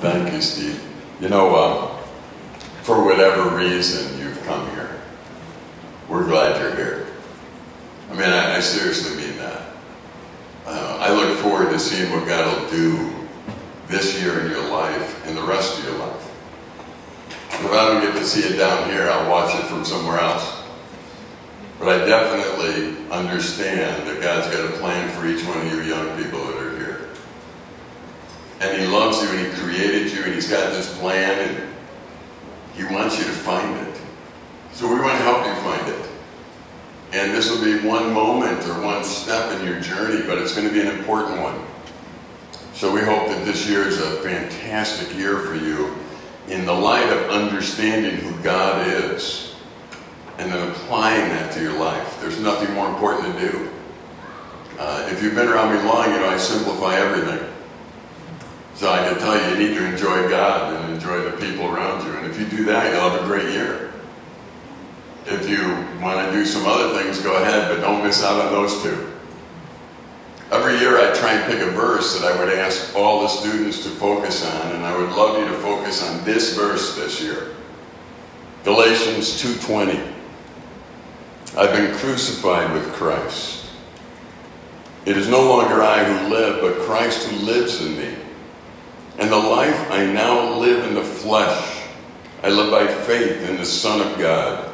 Thank you, Steve. You know, uh, for whatever reason you've come here, we're glad you're here. I mean, I, I seriously mean that. Uh, I look forward to seeing what God will do this year in your life and the rest of your life. If I don't get to see it down here, I'll watch it from somewhere else. But I definitely understand that God's got a plan for each one of you young people that are. And He loves you and He created you and He's got this plan and He wants you to find it. So we want to help you find it. And this will be one moment or one step in your journey, but it's going to be an important one. So we hope that this year is a fantastic year for you in the light of understanding who God is and then applying that to your life. There's nothing more important to do. Uh, if you've been around me long, you know I simplify everything. So I can tell you, you need to enjoy God and enjoy the people around you. And if you do that, you'll have a great year. If you want to do some other things, go ahead, but don't miss out on those two. Every year I try and pick a verse that I would ask all the students to focus on, and I would love you to focus on this verse this year. Galatians 2:20. I've been crucified with Christ. It is no longer I who live, but Christ who lives in me. And the life I now live in the flesh, I live by faith in the Son of God,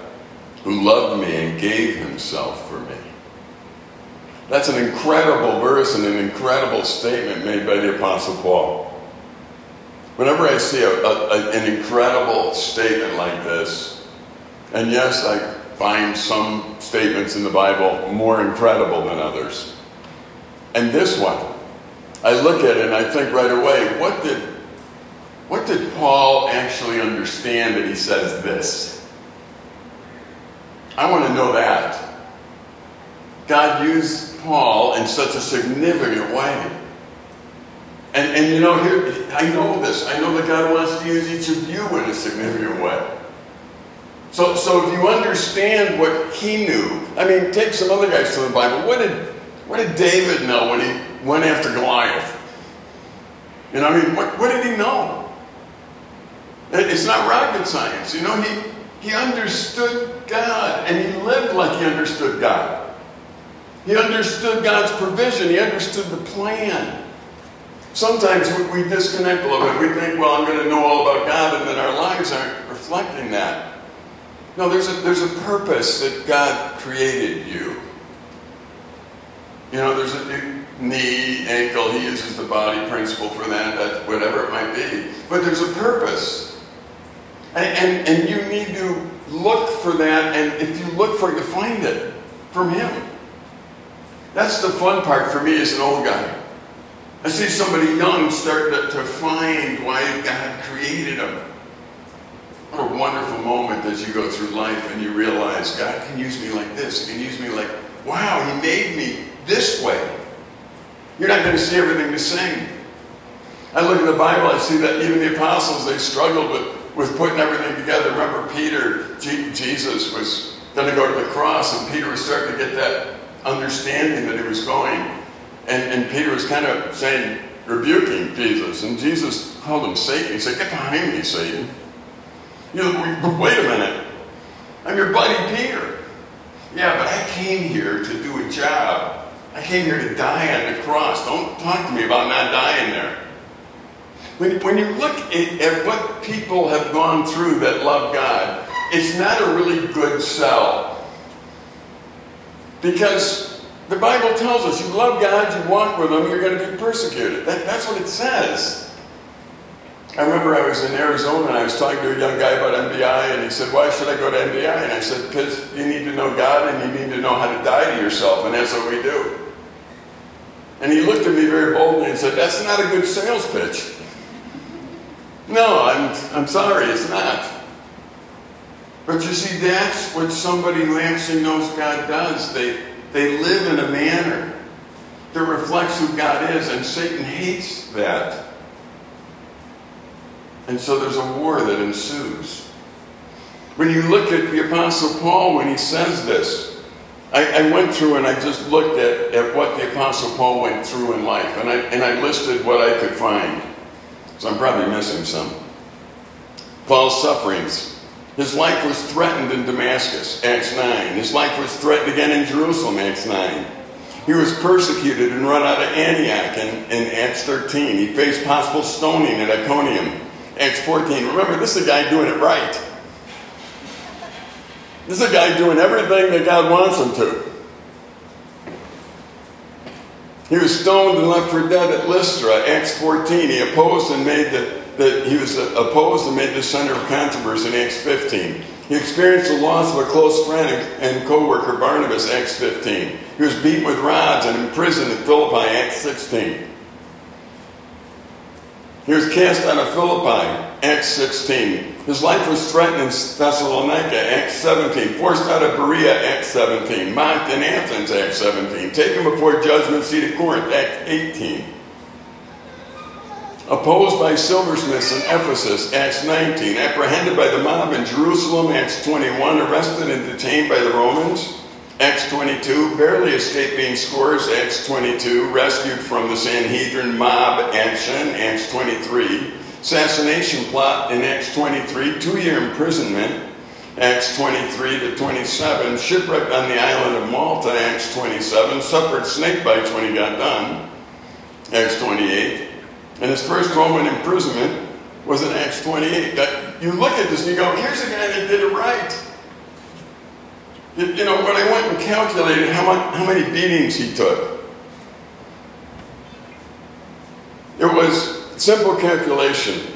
who loved me and gave himself for me. That's an incredible verse and an incredible statement made by the Apostle Paul. Whenever I see a, a, an incredible statement like this, and yes, I find some statements in the Bible more incredible than others. And this one, I look at it and I think right away, what did, what did Paul actually understand that he says this? I want to know that. God used Paul in such a significant way. And, and you know, here, I know this. I know that God wants to use each of you in a significant way. So, so if you understand what he knew, I mean, take some other guys to the Bible. What did, what did David know when he went after Goliath? Know, I mean, what, what did he know? It's not rocket science. You know, he, he understood God and he lived like he understood God. He understood God's provision, he understood the plan. Sometimes we, we disconnect a little bit. We think, well, I'm going to know all about God, and then our lives aren't reflecting that. No, there's a, there's a purpose that God created you. You know, there's a knee, ankle, he uses the body principle for that, that whatever it might be. But there's a purpose. And, and, and you need to look for that, and if you look for it, you find it from him. That's the fun part for me as an old guy. I see somebody young start to, to find why God created them. What a wonderful moment as you go through life and you realize God can use me like this. He can use me like, wow, He made me this way. You're not going to see everything the same. I look at the Bible, I see that even the apostles, they struggled with, with putting everything together. Remember, Peter, G- Jesus was going to go to the cross, and Peter was starting to get that understanding that he was going. And, and Peter was kind of saying, rebuking Jesus. And Jesus called him Satan. He said, Get behind me, Satan. You know, wait a minute. I'm your buddy Peter. Yeah, but I came here to do a job. I came here to die on the cross. Don't talk to me about not dying there. When, when you look at, at what people have gone through that love God, it's not a really good sell. Because the Bible tells us you love God, you walk with Him, you're going to be persecuted. That, that's what it says. I remember I was in Arizona and I was talking to a young guy about MBI, and he said, Why should I go to MBI? And I said, Because you need to know God and you need to know how to die to yourself, and that's what we do. And he looked at me very boldly and said, That's not a good sales pitch. No, I'm, I'm sorry, it's not. But you see, that's what somebody who actually knows God does. They, they live in a manner that reflects who God is, and Satan hates that. And so there's a war that ensues. When you look at the Apostle Paul, when he says this, I, I, went through and I just looked at, at what the Apostle Paul went through in life, and I, and I listed what I could find. so I'm probably missing some. Paul's sufferings. His life was threatened in Damascus, Acts 9. His life was threatened again in Jerusalem, Acts 9. He was persecuted and run out of Antioch in, in Acts 13. He faced possible stoning at Iconium, Acts 14. Remember, this is a guy doing it right. This is a guy doing everything that God wants him to. He was stoned and left for dead at Lystra, Acts 14. He opposed and made the, that he was opposed and made the center of controversy in Acts 15. He experienced the loss of a close friend and co-worker, Barnabas, Acts 15. He was beaten with rods and imprisoned at Philippi, Acts 16. He was cast out of Philippi, Acts 16. His life was threatened in Thessalonica, Acts 17. Forced out of Berea, Acts 17. Mocked in Athens, Acts 17. Taken before judgment seat at Corinth, Acts 18 opposed by silversmiths in Ephesus, Acts 19, apprehended by the mob in Jerusalem, Acts 21, arrested and detained by the Romans, Acts 22, barely escaped being scourged, Acts 22, rescued from the Sanhedrin mob action, Acts 23, assassination plot in Acts 23, two year imprisonment, Acts 23 to 27, shipwrecked on the island of Malta, Acts 27, suffered snake bites when he got done, Acts 28, and his first Roman imprisonment was in Acts 28. That you look at this and you go, here's a guy that did it right. You, you know, when I went and calculated how, much, how many beatings he took, it was simple calculation.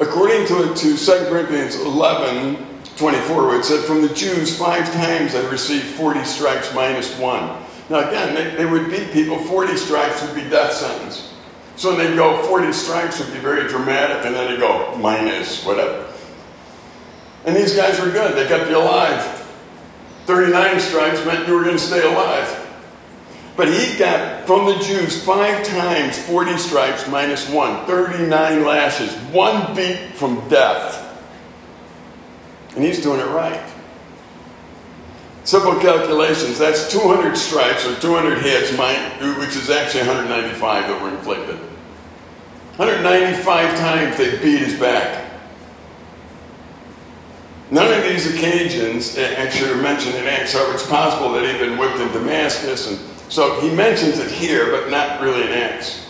According to, to 2 Corinthians 11, 24, it said, From the Jews, five times I received 40 stripes minus one. Now, again, they, they would beat people, 40 stripes would be death sentence. So they'd go 40 strikes would be very dramatic, and then they go minus whatever. And these guys were good. They kept you alive. 39 stripes meant you were going to stay alive. But he got from the Jews five times 40 stripes minus one, 39 lashes, one beat from death. And he's doing it right. Simple calculations, that's 200 stripes or 200 hits, which is actually 195 that were inflicted. 195 times they beat his back. None of these occasions actually are mentioned in Acts, however, it's possible that he'd been whipped in Damascus, and so he mentions it here, but not really in Acts.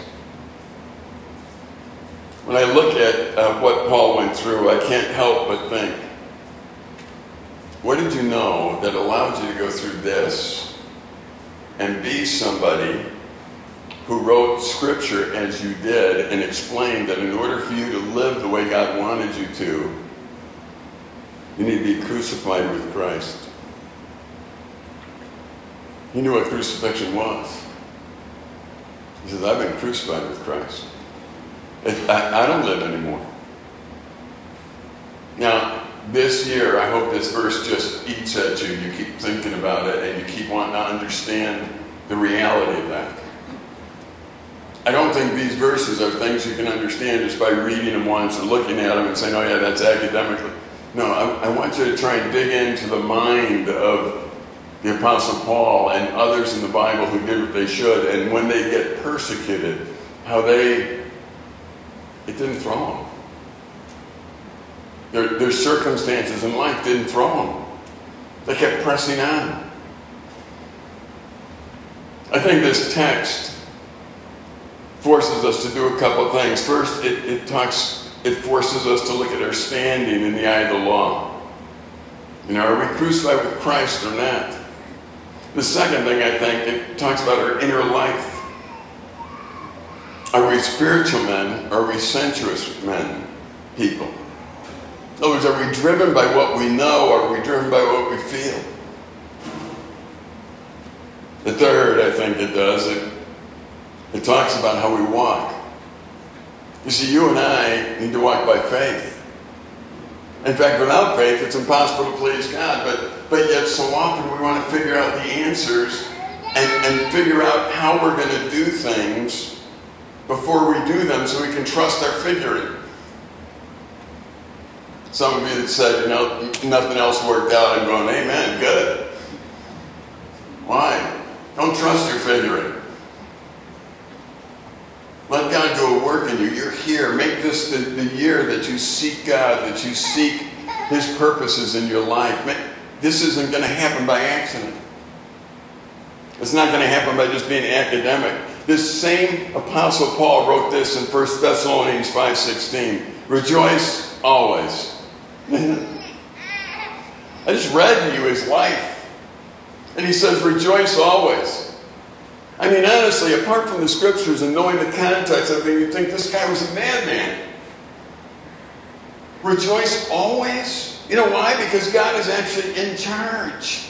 When I look at uh, what Paul went through, I can't help but think what did you know that allowed you to go through this and be somebody who wrote scripture as you did and explained that in order for you to live the way God wanted you to, you need to be crucified with Christ? He knew what crucifixion was. He says, I've been crucified with Christ. I, I don't live anymore. Now, this year, I hope this verse just eats at you. You keep thinking about it and you keep wanting to understand the reality of that. I don't think these verses are things you can understand just by reading them once and looking at them and saying, oh, yeah, that's academically. No, I, I want you to try and dig into the mind of the Apostle Paul and others in the Bible who did what they should, and when they get persecuted, how they, it didn't throw them. Their, their circumstances in life didn't throw them. They kept pressing on. I think this text forces us to do a couple of things. First, it, it talks, it forces us to look at our standing in the eye of the law. You know, are we crucified with Christ or not? The second thing I think, it talks about our inner life. Are we spiritual men? Are we sensuous men, people? In other words, are we driven by what we know or are we driven by what we feel? The third, I think it does, it, it talks about how we walk. You see, you and I need to walk by faith. In fact, without faith, it's impossible to please God. But, but yet, so often we want to figure out the answers and, and figure out how we're going to do things before we do them so we can trust our figuring. Some of you that said, you know, nothing else worked out, I'm going, amen, good. Why? Don't trust your figuring. Let God do a work in you. You're here. Make this the, the year that you seek God, that you seek His purposes in your life. Make, this isn't going to happen by accident. It's not going to happen by just being academic. This same apostle Paul wrote this in 1 Thessalonians 5:16. Rejoice always. I just read to you his life. And he says, rejoice always. I mean, honestly, apart from the scriptures and knowing the context of it, you'd think this guy was a madman. Rejoice always? You know why? Because God is actually in charge.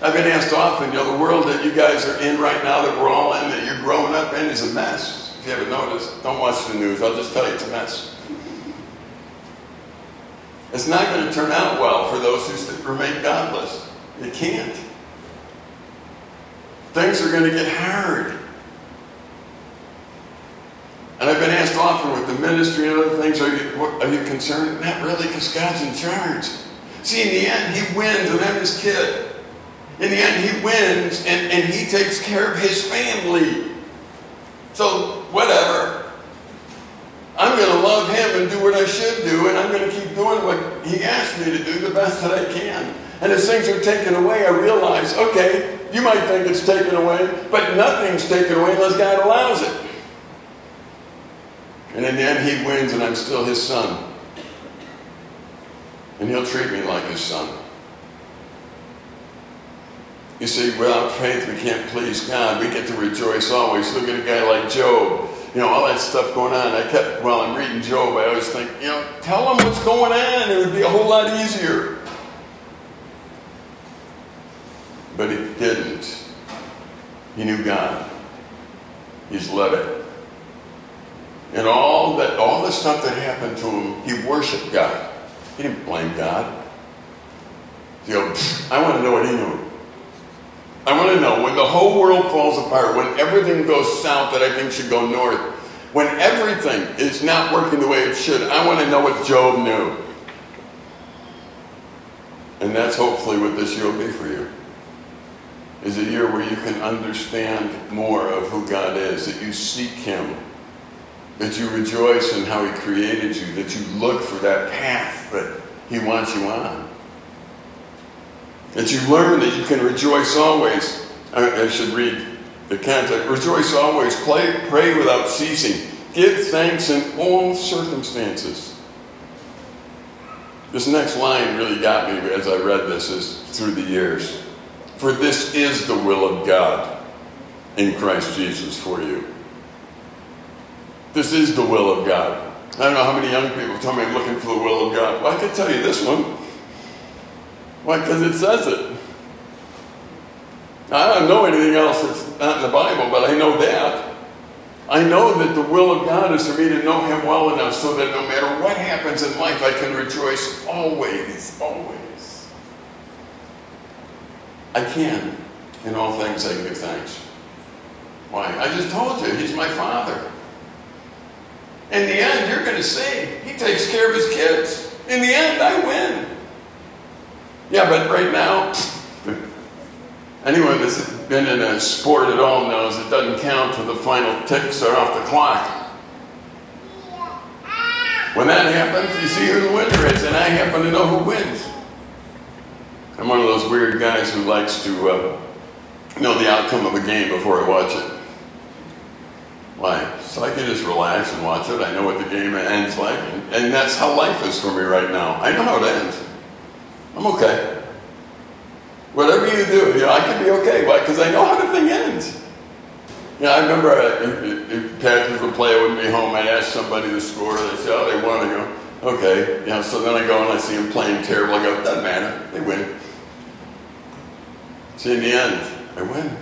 I've been asked often, you know, the world that you guys are in right now, that we're all in, that you're growing up in, is a mess. If you haven't noticed, don't watch the news. I'll just tell you it's a mess. It's not going to turn out well for those who remain godless. It can't. Things are going to get hard. And I've been asked often with the ministry and other things, are you, what, are you concerned? Not really, because God's in charge. See, in the end, He wins, and I'm His kid. In the end, He wins, and, and He takes care of His family. So, whatever. I'm going to love him and do what I should do, and I'm going to keep doing what he asked me to do the best that I can. And as things are taken away, I realize, okay, you might think it's taken away, but nothing's taken away unless God allows it. And in the end, he wins, and I'm still his son. And he'll treat me like his son. You see, without faith, we can't please God. We get to rejoice always. Look at a guy like Job you know, all that stuff going on. I kept, while I'm reading Job, I always think, you know, tell him what's going on. It would be a whole lot easier. But he didn't. He knew God. He's let it. And all that, all the stuff that happened to him, he worshiped God. He didn't blame God. You know, I want to know what he knew. I want to know when the whole world falls apart, when everything goes south that I think should go north, when everything is not working the way it should, I want to know what Job knew. And that's hopefully what this year will be for you. Is a year where you can understand more of who God is, that you seek Him, that you rejoice in how He created you, that you look for that path that He wants you on. That you learn that you can rejoice always. I, I should read the context. Rejoice always. Pray without ceasing. Give thanks in all circumstances. This next line really got me as I read this is through the years. For this is the will of God in Christ Jesus for you. This is the will of God. I don't know how many young people tell me I'm looking for the will of God. Well, I can tell you this one. Why? Because it says it. I don't know anything else that's not in the Bible, but I know that. I know that the will of God is for me to know Him well enough so that no matter what happens in life, I can rejoice always, always. I can. In all things, I give thanks. Why? I just told you, He's my Father. In the end, you're going to see He takes care of His kids. In the end, I win. Yeah, but right now, anyone that's been in a sport at all knows it doesn't count till the final ticks are off the clock. When that happens, you see who the winner is, and I happen to know who wins. I'm one of those weird guys who likes to uh, know the outcome of a game before I watch it. Why? So I can just relax and watch it. I know what the game ends like, and, and that's how life is for me right now. I know how it ends. I'm okay. Whatever you do, you know, I can be okay. Why? Because I know how the thing ends. Yeah, I remember uh, if, if would play, I wouldn't be home. I'd ask somebody to score. They say, oh, they won. I go, okay. Know, so then I go and I see them playing terrible. I go, doesn't matter. They win. See, in the end, I win.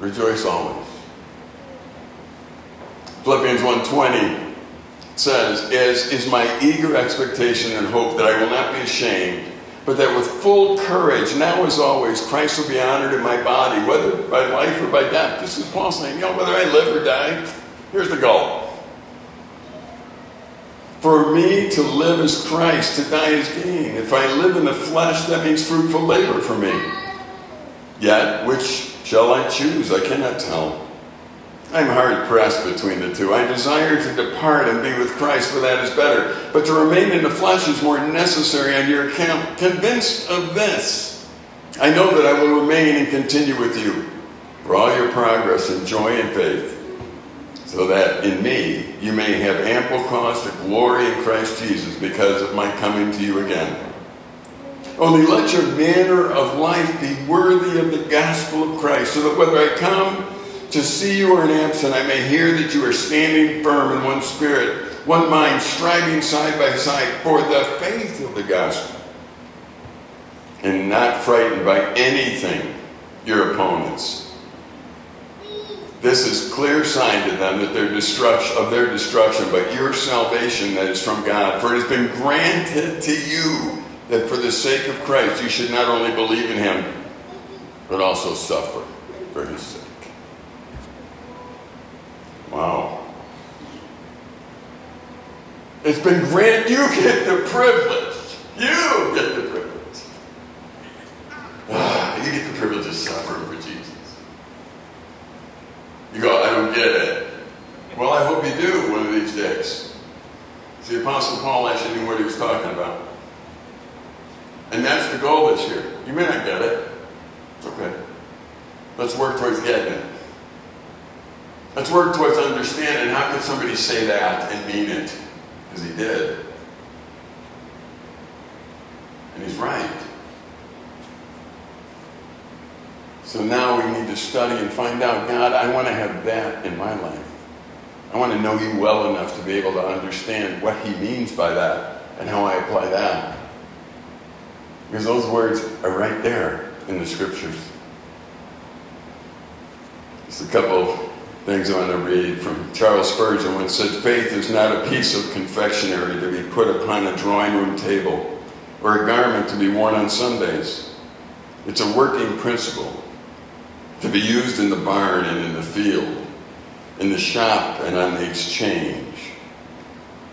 Rejoice always. Philippians 1.20 says, As is my eager expectation and hope that I will not be ashamed, but that with full courage, now as always, Christ will be honored in my body, whether by life or by death. This is Paul saying, you know, whether I live or die, here's the goal. For me to live is Christ, to die is gain. If I live in the flesh, that means fruitful labor for me. Yet, which shall I choose? I cannot tell. I'm hard pressed between the two. I desire to depart and be with Christ, for that is better. But to remain in the flesh is more necessary on your account. Convinced of this, I know that I will remain and continue with you for all your progress and joy and faith, so that in me you may have ample cause to glory in Christ Jesus because of my coming to you again. Only let your manner of life be worthy of the gospel of Christ, so that whether I come to see you or in absent, I may hear that you are standing firm in one spirit, one mind, striving side by side for the faith of the gospel, and not frightened by anything your opponents. This is clear sign to them that their destruction of their destruction, but your salvation that is from God. For it has been granted to you that for the sake of Christ you should not only believe in him, but also suffer for his sake. Wow. It's been granted. You get the privilege. You get the privilege. Ah, you get the privilege of suffering for Jesus. You go, I don't get it. Well, I hope you do the Apostle Paul actually knew what he was talking about. And that's the goal this year. You may not get it. It's okay. Let's work towards getting it. Let's work towards understanding how could somebody say that and mean it? Because he did. And he's right. So now we need to study and find out God, I want to have that in my life. I want to know you well enough to be able to understand what he means by that and how I apply that. Because those words are right there in the scriptures. Just a couple things I want to read from Charles Spurgeon when said, Faith is not a piece of confectionery to be put upon a drawing room table or a garment to be worn on Sundays. It's a working principle to be used in the barn and in the field, in the shop and on the exchange.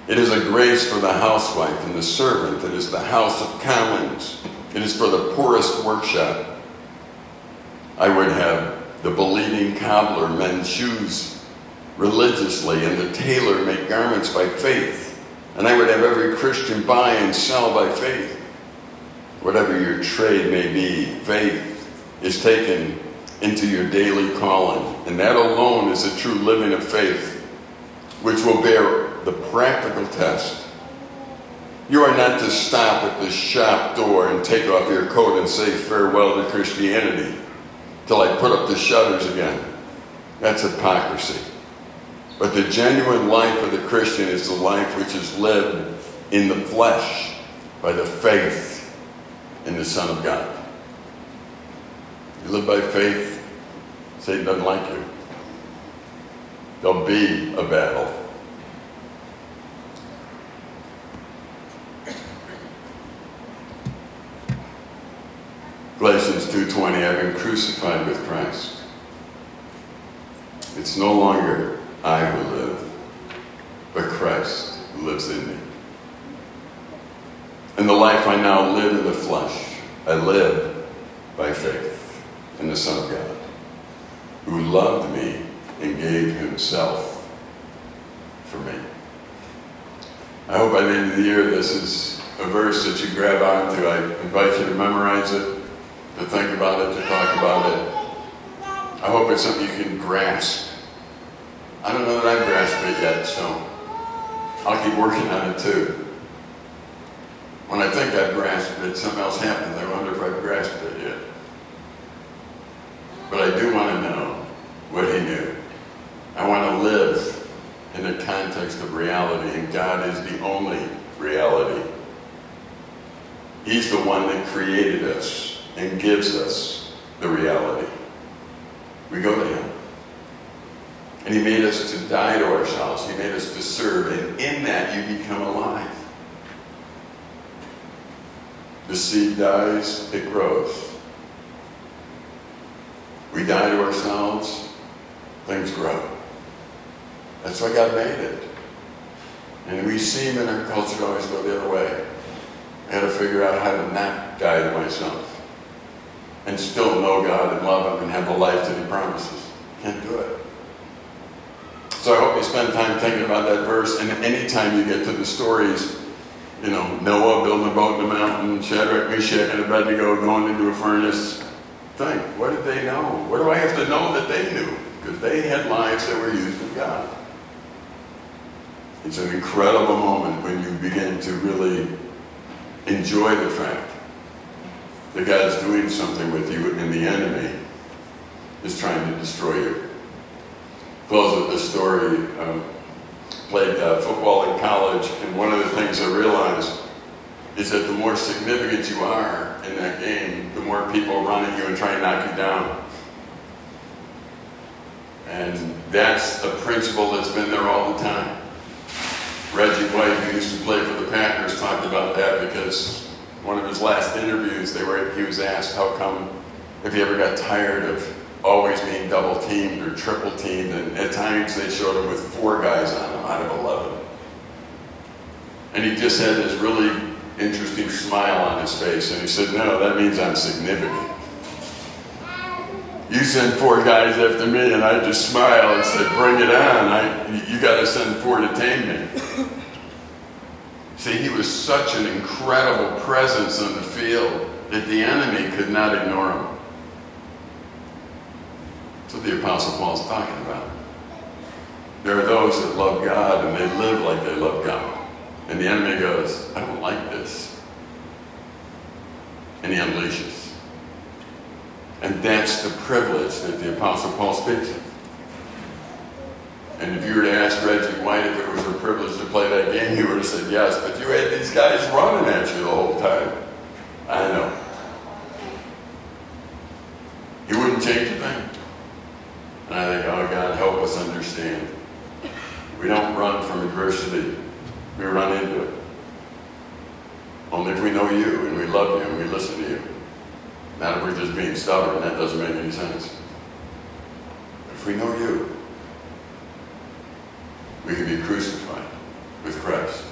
It is a grace for the housewife and the servant. It is the House of Commons. It is for the poorest workshop. I would have the believing cobbler mend shoes religiously, and the tailor make garments by faith. And I would have every Christian buy and sell by faith. Whatever your trade may be, faith is taken into your daily calling. And that alone is a true living of faith, which will bear the practical test. You are not to stop at the shop door and take off your coat and say farewell to Christianity till I put up the shutters again. That's hypocrisy. But the genuine life of the Christian is the life which is lived in the flesh by the faith in the Son of God. You live by faith, Satan doesn't like you. There'll be a battle. Galatians 2:20 I've been crucified with Christ. It's no longer I who live, but Christ lives in me. And the life I now live in the flesh, I live by faith in the Son of God, who loved me and gave himself for me. I hope by the end of the year this is a verse that you grab onto. I invite you to memorize it to think about it, to talk about it. I hope it's something you can grasp. I don't know that I've grasped it yet, so I'll keep working on it too. When I think I've grasped it, something else happens. I wonder if I've grasped it yet. But I do want to know what he knew. I want to live in the context of reality, and God is the only reality. He's the one that created us and gives us the reality. We go to Him. And He made us to die to ourselves. He made us to serve. And in that, you become alive. The seed dies, it grows. We die to ourselves, things grow. That's why God made it. And we seem in our culture always go the other way. I had to figure out how to not die to myself and still know God and love Him and have the life that He promises. Can't do it. So I hope you spend time thinking about that verse, and anytime you get to the stories, you know, Noah building a boat in the mountain, Shadrach, Meshach, and Abednego going into a furnace, think, what did they know? What do I have to know that they knew? Because they had lives that were used of God. It's an incredible moment when you begin to really enjoy the fact that God's doing something with you and the enemy is trying to destroy you. Close with this story. Um, played uh, football in college, and one of the things I realized is that the more significant you are in that game, the more people run at you and try and knock you down. And that's a principle that's been there all the time. Reggie White, who used to play for the Packers, talked about that because one of his last interviews, they were he was asked how come if he ever got tired of always being double teamed or triple teamed, and at times they showed him with four guys on him out of eleven. And he just had this really interesting smile on his face, and he said, No, that means I'm significant. You send four guys after me, and I just smile and said, Bring it on. I, you got to send four to tame me. See, he was such an incredible presence on the field that the enemy could not ignore him. That's what the Apostle Paul's talking about. There are those that love God and they live like they love God. And the enemy goes, I don't like this. And he unleashes. And that's the privilege that the Apostle Paul speaks of. And if you were to ask Reggie White if it was a privilege to play that game, he would have said yes, but you had these guys running at you the whole time. I know. He wouldn't change a thing. And I think, oh God, help us understand. We don't run from adversity. We run into it. Only if we know you and we love you and we listen to you. Not if we're just being stubborn. That doesn't make any sense. If we know you, we can be crucified with Christ.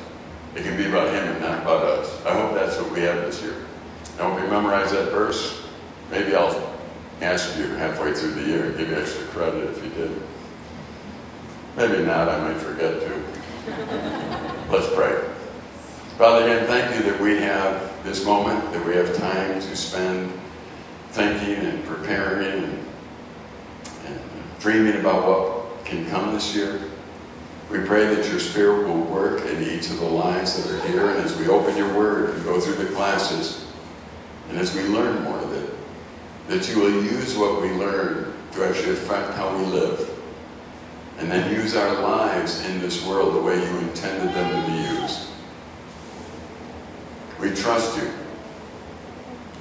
It can be about Him and not about us. I hope that's what we have this year. I hope you memorize that verse. Maybe I'll ask you halfway through the year and give you extra credit if you did. Maybe not. I might forget to. Let's pray. Father, again, thank you that we have this moment, that we have time to spend thinking and preparing and, and dreaming about what can come this year. We pray that your Spirit will work in each of the lives that are here, and as we open your Word and go through the classes, and as we learn more, that, that you will use what we learn to actually affect how we live, and then use our lives in this world the way you intended them to be used. We trust you,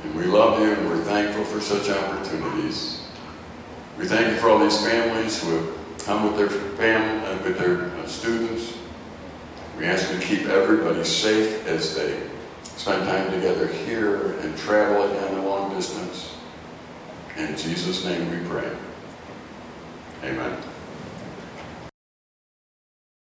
and we love you, thankful for such opportunities. We thank you for all these families who have come with their family, uh, with their uh, students. We ask you to keep everybody safe as they spend time together here and travel again a long distance. In Jesus' name we pray. Amen.